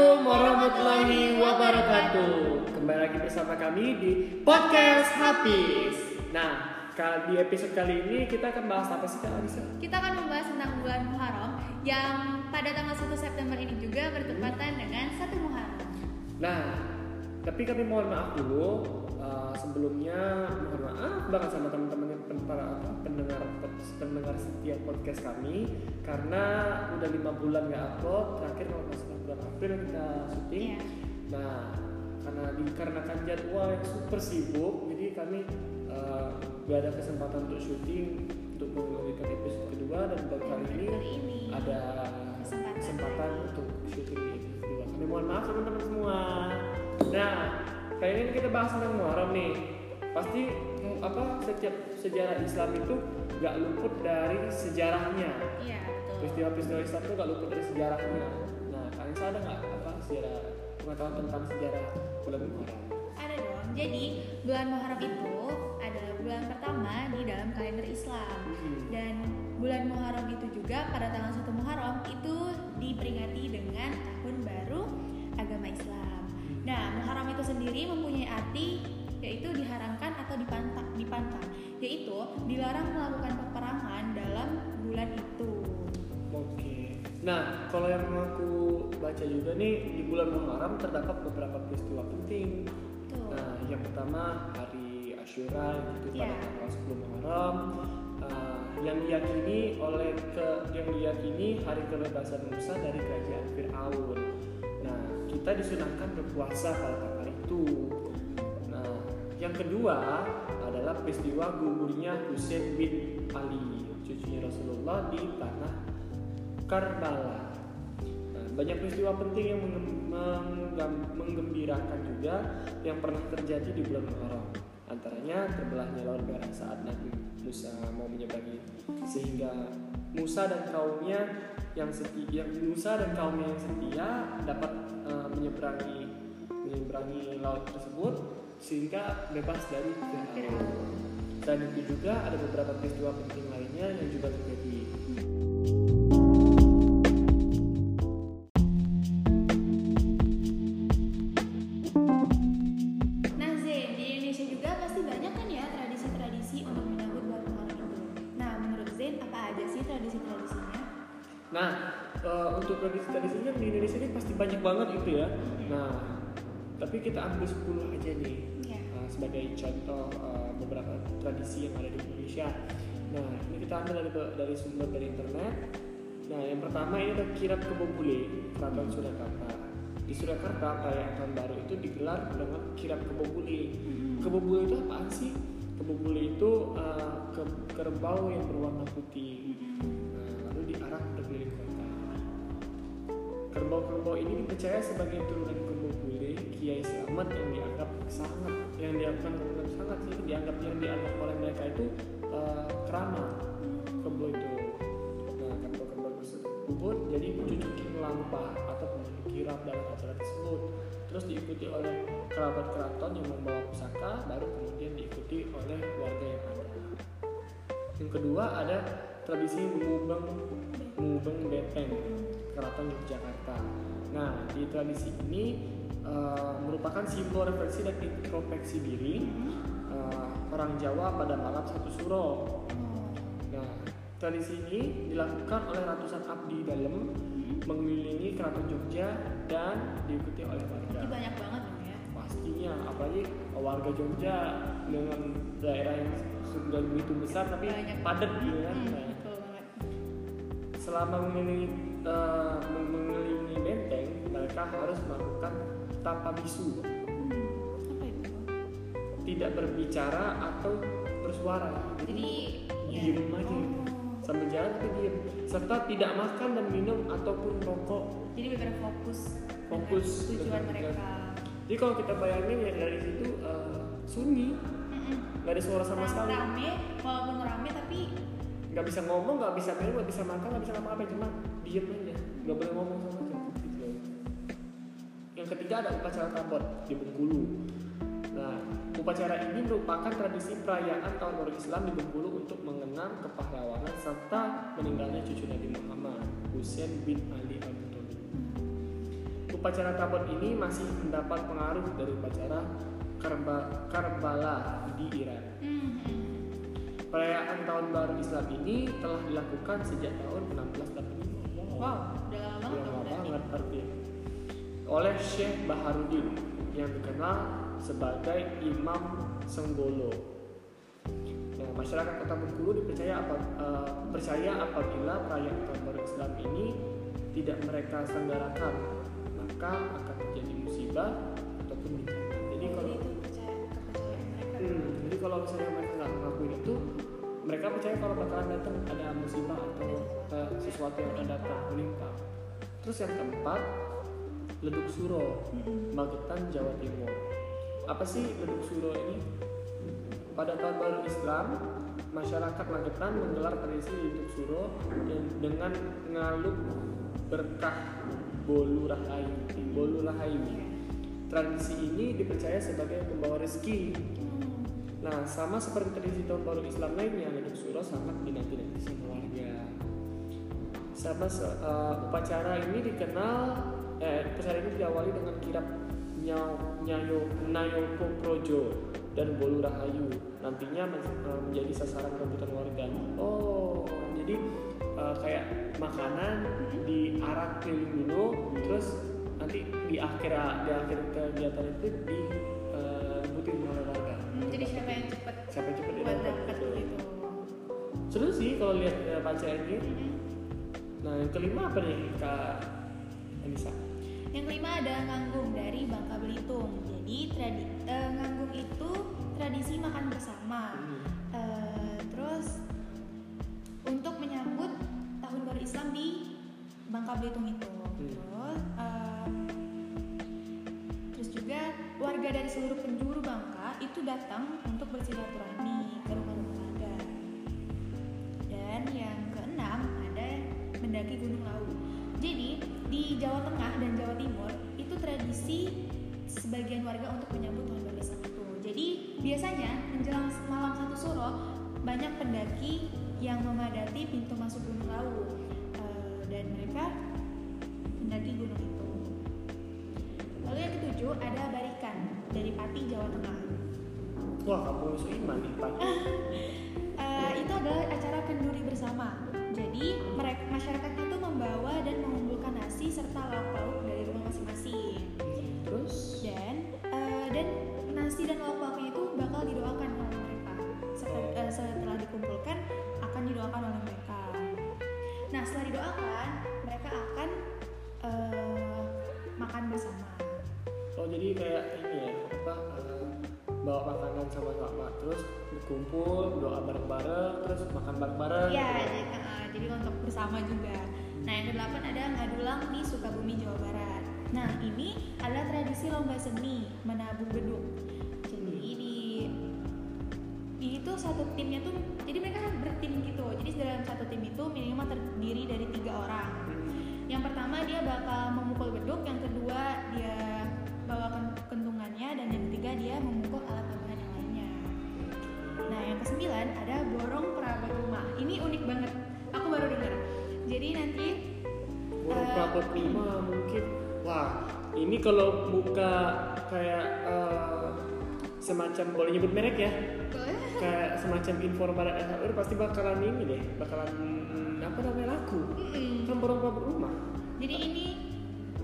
Assalamualaikum warahmatullahi wabarakatuh. Kembali lagi bersama kami di podcast Hafiz. Nah, di episode kali ini kita akan bahas apa sih Kak Alisa? Kita akan membahas tentang bulan Muharram yang pada tanggal 1 September ini juga bertepatan dengan 1 Muharram. Nah, tapi kami mohon maaf dulu uh, sebelumnya mohon maaf banget sama teman-teman para apa, pendengar pendengar setiap podcast kami karena udah lima bulan nggak upload terakhir kalau salah bulan April kita syuting Iya. Nah, karena dikarenakan jadwal yang super sibuk, jadi kami uh, gak ada kesempatan untuk syuting untuk mengeluarkan episode kedua dan baru kali ini ini ada Kesempatan. kesempatan untuk syuting di kedua. Kami mohon maaf teman-teman semua. Nah, kali ini kita bahas tentang Muharram nih. Pasti apa setiap sejarah Islam itu gak luput dari sejarahnya Iya, betul. peristiwa-peristiwa Islam itu gak luput dari sejarahnya. Nah, kalian ada nggak apa sejarah pengetahuan tentang sejarah bulan Muharram? Ada dong. Jadi, bulan Muharram itu adalah bulan pertama di dalam kalender Islam. Hmm. Dan bulan Muharram itu juga pada tanggal 1 Muharram itu diperingati dengan tahun baru agama Islam. Nah, Muharram itu sendiri mempunyai arti yaitu diharamkan atau dipantang, dipantang, yaitu dilarang melakukan peperangan dalam bulan itu. Oke. Nah, kalau yang aku baca juga nih di bulan Muharram terdapat beberapa peristiwa penting. Tuh. Nah, yang pertama hari Asyura itu pada Ya. tanggal 10 Muharram uh, yang diyakini oleh ke yang diyakini hari kebebasan Musa dari kerajaan Firaun. Kita disunahkan berpuasa pada tanggal itu. Nah, yang kedua adalah peristiwa gugurnya Husain bin Ali, cucunya Rasulullah di tanah Karbala. Nah, banyak peristiwa penting yang menggembirakan juga yang pernah terjadi di bulan Muharram. Antaranya terbelahnya laut merah saat Nabi Musa mau menyeberangi sehingga Musa dan kaumnya yang setia Musa dan kaumnya yang setia dapat menyeberangi menyeberangi laut tersebut sehingga bebas dari. Dan itu juga ada beberapa peristiwa penting lainnya yang juga terjadi. Eh, untuk tradisi-tradisinya di Indonesia ini pasti banyak banget itu ya. Nah, tapi kita ambil 10 aja nih Iya. eh, sebagai contoh eh, beberapa tradisi yang ada di Indonesia. Nah, ini kita ambil dari dari sumber dari internet. Nah, yang pertama ini ada kirap kebobule Keraton Surakarta. Di Surakarta perayaan tahun baru itu digelar dengan kirap kebobule. Kebobule itu apaan sih? Kebobule itu eh, ke- kerbau yang berwarna putih. Nah, Kerbau-kerbau ini dipercaya sebagai turunan kerbau bule Kiai Selamat yang dianggap sangat yang dianggap bukan sangat sih dianggap yang dianggap oleh mereka itu eh, keramat kerbau itu. Nah kerbau-kerbau tersebut jadi mencucuki melampah atau memenuhi kirap dalam acara tersebut. Terus diikuti oleh kerabat keraton yang membawa pusaka, baru kemudian diikuti oleh warga yang ada. Yang kedua ada tradisi mengubang mengubang beteng Keraton Yogyakarta. Nah, di tradisi ini eh, merupakan simbol refleksi dan introspeksi diri eh, orang Jawa pada malam satu suro. Nah, tradisi ini dilakukan oleh ratusan abdi dalam mengelilingi Keraton Jogja dan diikuti oleh warga. banyak banget dong ya. Pastinya, apalagi warga Jogja dengan daerah yang sudah begitu besar tapi Banyak. padat gitu kan. Hmm, Nah, betul banget. selama mengelilingi tapa bisu. Apa itu? tidak berbicara atau bersuara. Jadi ya. diem aja sambil jalan tapi diem. Serta tidak makan dan minum ataupun rokok. Jadi benar fokus. Fokus tujuan mereka. jadi kalau kita bayangin ya dari situ eh, sunyi. Nggak ada suara sama Nah, sekali. Rame, walaupun rame tapi nggak bisa ngomong nggak bisa minum nggak bisa makan nggak bisa ngapa-ngapain. Cuma diem aja. Nggak boleh ngomong sama ketiga ada upacara tabot di Bengkulu nah upacara ini merupakan tradisi perayaan tahun baru Islam di Bengkulu untuk mengenang kepahlawanan serta meninggalnya cucu Nabi Muhammad Husain bin Ali Al Muttalib upacara prabot ini masih mendapat pengaruh dari upacara Karba, Karbala di Iran. Hmm. Perayaan tahun baru Islam ini telah dilakukan sejak tahun 1685. Wow, udah lama banget Udah lama berarti. banget artinya. Oleh Syekh Baharudin yang dikenal sebagai Imam Senggolo. Nah, masyarakat Kota Bengkulu dipercaya apa, eh, percaya apabila perayaan tahun baru Islam ini tidak mereka selenggarakan, maka akan terjadi musibah ataupun bencana. Jadi Jadi kalau itu percaya kepercayaan mereka. Hmm, jadi kalau misalnya mereka nggak ngelakuin itu, mereka percaya kalau bakalan datang ada musibah atau eh, sesuatu yang akan datang menimpa. Terus yang keempat, leduk suro. Magetan, Jawa Timur. Apa sih leduk suro ini? Pada tahun baru Islam, masyarakat Magetan menggelar tradisi leduk suro dengan ngaluk berkah bolu rahayu. Bolu rahayu. Tradisi ini dipercaya sebagai pembawa rezeki Hmm. Nah, sama seperti tradisi tahun baru Islam lainnya, leduk suro sangat dinanti-nanti sama warga. Sama eh, upacara ini dikenal, eh, upacara ini diawali dengan kirap nyau, nyayo, nayoko projo dan bolu rahayu. Nantinya eh, menjadi sasaran rebutan warga. Oh, jadi eh, kayak makanan diarak keliling dulu, terus nanti di akhir di akhir kegiatan itu di eh, rebutin oleh warga Hmm, jadi siapa yang cepet sampai cepet dia buat dapat gitu. Seru sih kalau lihat ya, baca ini. Mm-mm. Nah yang kelima apa nih kak Anissa? Yang kelima ada nganggung dari Bangka Belitung. Jadi tradi eh, nganggung itu tradisi makan bersama. Hmm. Eh, terus untuk menyambut tahun baru Islam di Bangka Belitung itu. Terus, eh, terus juga warga dari seluruh penjuru Bangka itu datang untuk bersilaturahmi di Jawa Tengah dan Jawa Timur itu tradisi sebagian warga untuk menyambut tahun baru Islam itu. Jadi biasanya menjelang malam satu suro banyak pendaki yang memadati pintu masuk Gunung Lawu Eh, dan mereka mendaki gunung itu. Lalu yang ketujuh ada Barikan dari Pati Jawa Tengah. Wah kamu iman nih pak. Eh, itu adalah acara bawa makanan sama-sama terus kumpul doa bareng-bareng terus makan bareng-bareng. Iya, gitu. jadi, eh, jadi untuk bersama juga. Nah, yang kedelapan ada ngadulang di Sukabumi, Jawa Barat. Nah, ini adalah tradisi lomba seni menabung beduk. Jadi di di itu satu timnya tuh, jadi mereka kan bertim gitu. Jadi dalam satu tim itu minimal terdiri dari tiga orang. Yang pertama dia bakal memukul beduk, yang kedua dia Jadi nanti Borong Eh, perabot lima mungkin. Wah ini kalau buka kayak eh, semacam boleh nyebut merek ya? Kayak semacam informal SHR pasti bakalan ini deh, bakalan apa namanya laku. Mm-mm. Kan borong rumah. Jadi ini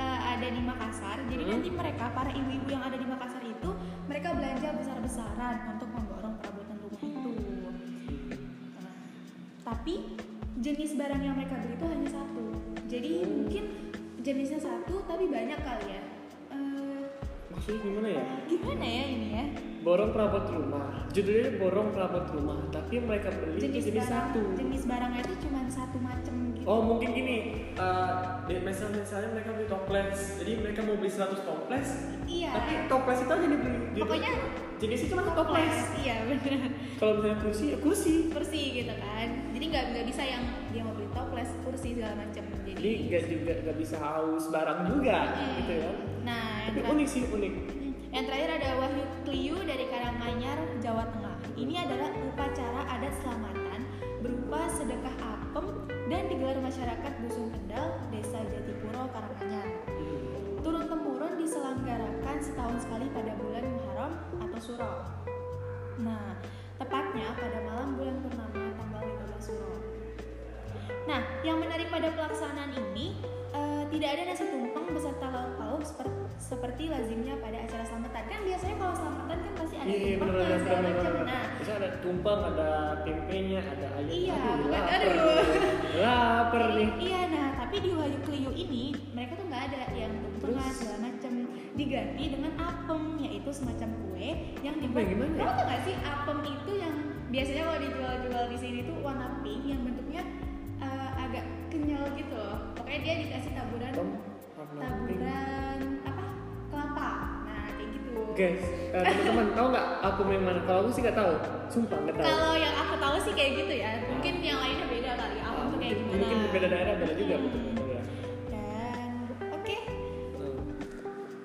uh, ada di Makassar. Jadi Hmm. nanti mereka para ibu-ibu yang ada di Makassar itu mereka belanja besar-besaran untuk memborong perabotan rumah itu. Nah, tapi jenis barang yang mereka beli itu hanya satu. Jadi mungkin jenisnya satu tapi banyak kali ya. Eh, Maksudnya gimana ya? gimana ya ini ya? Borong perabot rumah. Judulnya borong perabot rumah, tapi mereka beli Jenis, jenis, barang satu. jenis barangnya itu cuma satu macam gitu. Oh mungkin gini, eh, di- misalnya, misalnya mereka beli toples, jadi mereka mau beli 100 toples, Iya. tapi toples itu aja dibeli. di- Pokoknya jenisnya cuma toples. Iya benar. Kalau misalnya kursi, ya kursi. kursi gitu kan jadi nggak nggak bisa yang dia mau beli toples kursi segala macam jadi nggak juga nggak bisa haus barang juga, Hmm. gitu ya. nah Tapi unik sih unik. yang terakhir ada Wahyu Kliu dari Karanganyar Jawa Tengah ini adalah upacara adat selamatan berupa sedekah apem dan digelar masyarakat dusun Kendal desa Jatipuro Karanganyar turun Suro. Nah, tepatnya pada malam bulan purnama tanggal 15 Suro. Nah, yang menarik pada pelaksanaan ini eh, tidak ada nasi tumpeng beserta lauk pauk seperti, seperti lazimnya pada acara selamatan. Kan biasanya kalau selamatan kan pasti ada Iya, iya, tumpeng bener dan segala bener macam. bener. Nah, Bisa ada tumpeng, ada tempenya, ada ayam. Iya, aduh, bukan, aduh. Lapar nih. Iya, nah tapi di Wahyu Kliu ini mereka tuh nggak ada yang tumpengan Terus? segala macam diganti dengan apem yaitu semacam kue yang Apa dibuat. gimana ya? Kamu tau gak sih apem itu yang biasanya kalau dijual-jual di sini tuh warna pink yang bentuknya eh, agak kenyal gitu loh. Pokoknya dia dikasih taburan Tom, warna pink. taburan apa kelapa. Nah kayak gitu. Guys, eh, teman-teman tahu nggak aku yang mana? Kalau aku sih nggak tahu, sumpah nggak tahu. Kalau yang aku tahu sih kayak gitu ya. Mungkin yang lainnya beda kali. Apem tuh kayak gimana? mungkin beda daerah beda juga Hmm.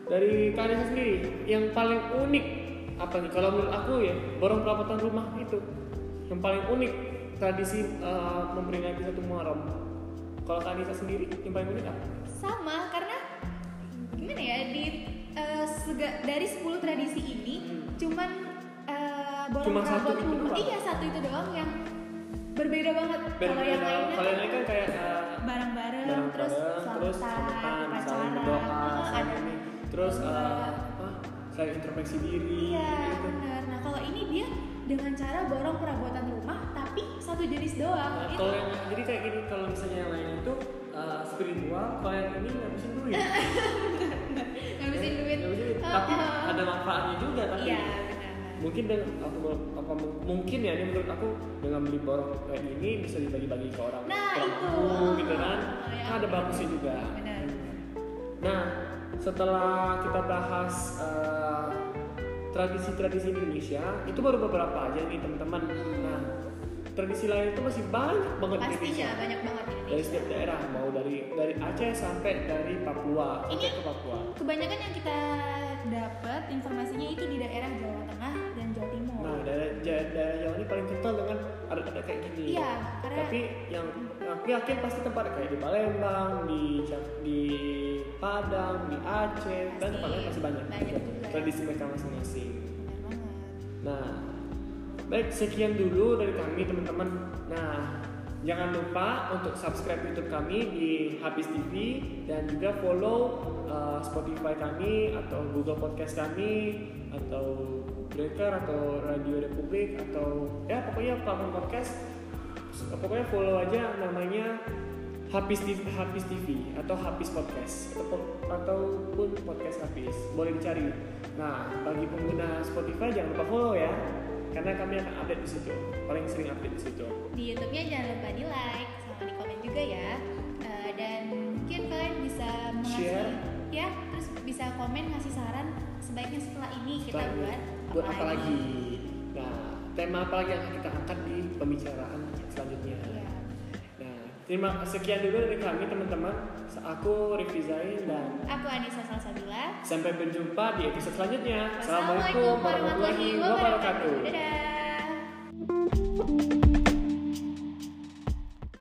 Dari Kak Anissa sendiri, yang paling unik apa nih? Kalau menurut aku ya, borong perabotan rumah itu yang paling unik tradisi eh, memperingati satu Muharram. Kalau Kak Anissa sendiri, yang paling unik apa? sama karena gimana ya di eh, sega- dari 10 tradisi ini Hmm. cuman eh, borong Cuma satu itu rumah doang? iya satu itu doang yang berbeda banget kalau yang lainnya kalau yang lain kan kayak eh, bareng-bareng bareng terus terus selamatan selamatan, saling upacara berdoa, eh, saling ada terus eh, Iya. apa? Saling introspeksi diri. iya gitu. benar nah kalau ini dia dengan cara borong perabotan rumah tapi satu jenis doang Nah, kalau yang jadi kayak gini, kalau misalnya yang lain itu uh, spiritual, kalau yang ini ngabisin duit. ngabisin duit Ngabisin duit. Eh, Tapi eh. ada manfaatnya juga tapi. iya benar Mungkin dengan apa, apa mungkin ya ini menurut aku dengan beli borong kayak gini bisa dibagi-bagi ke orang Nah, itu. mampu gitu kan. Oh, ya. Kan ada bagusnya juga. benar Nah, setelah kita bahas uh, tradisi-tradisi Indonesia, itu baru beberapa aja nih teman-teman. Nah, tradisi lain itu masih banyak banget di Indonesia. pastinya banyak banget di Dari Indonesia setiap daerah, mau dari dari Aceh sampai dari Papua, sampai Ini- ke Papua. kebanyakan yang kita dapat informasinya itu di daerah Jawa Tengah dan Jawa Timur. Nah, daerah, daerah Jawa ini paling kental dengan adat-adat kayak gini. Iya, karena Tapi yang aku yakin pasti tempat kayak di Palembang, di di Padang, di Aceh, dan Pasti. tempat lain masih banyak. Banyak juga. Tradisi mereka masing-masing. Nah, baik sekian dulu dari kami teman-teman. Nah, jangan lupa untuk subscribe YouTube kami di Habis TV dan juga follow uh, Spotify kami atau Google Podcast kami atau Breaker atau Radio Republik atau ya pokoknya platform podcast pokoknya follow aja namanya Habis TV, Habis TV atau Habis Podcast atau ataupun podcast Habis boleh dicari. Nah bagi pengguna Spotify jangan lupa follow ya karena kami akan update di situ paling sering update di situ. Di YouTube-nya jangan lupa di like sama di komen juga ya. Eh, dan mungkin kalian bisa mengasih Share. ya, terus bisa komen ngasih saran sebaiknya setelah ini kita Setelah buat buat apa lagi? Nah tema apa lagi yang akan kita angkat di pembicaraan selanjutnya? Iya. Nah terima sekian dulu dari kami teman-teman. Aku Rifki Zain dan Aku Anissa Salsabila. sampai berjumpa di episode selanjutnya. Wassalamualaikum warahmatullahi wabarakatuh. wabarakatuh. Dadah.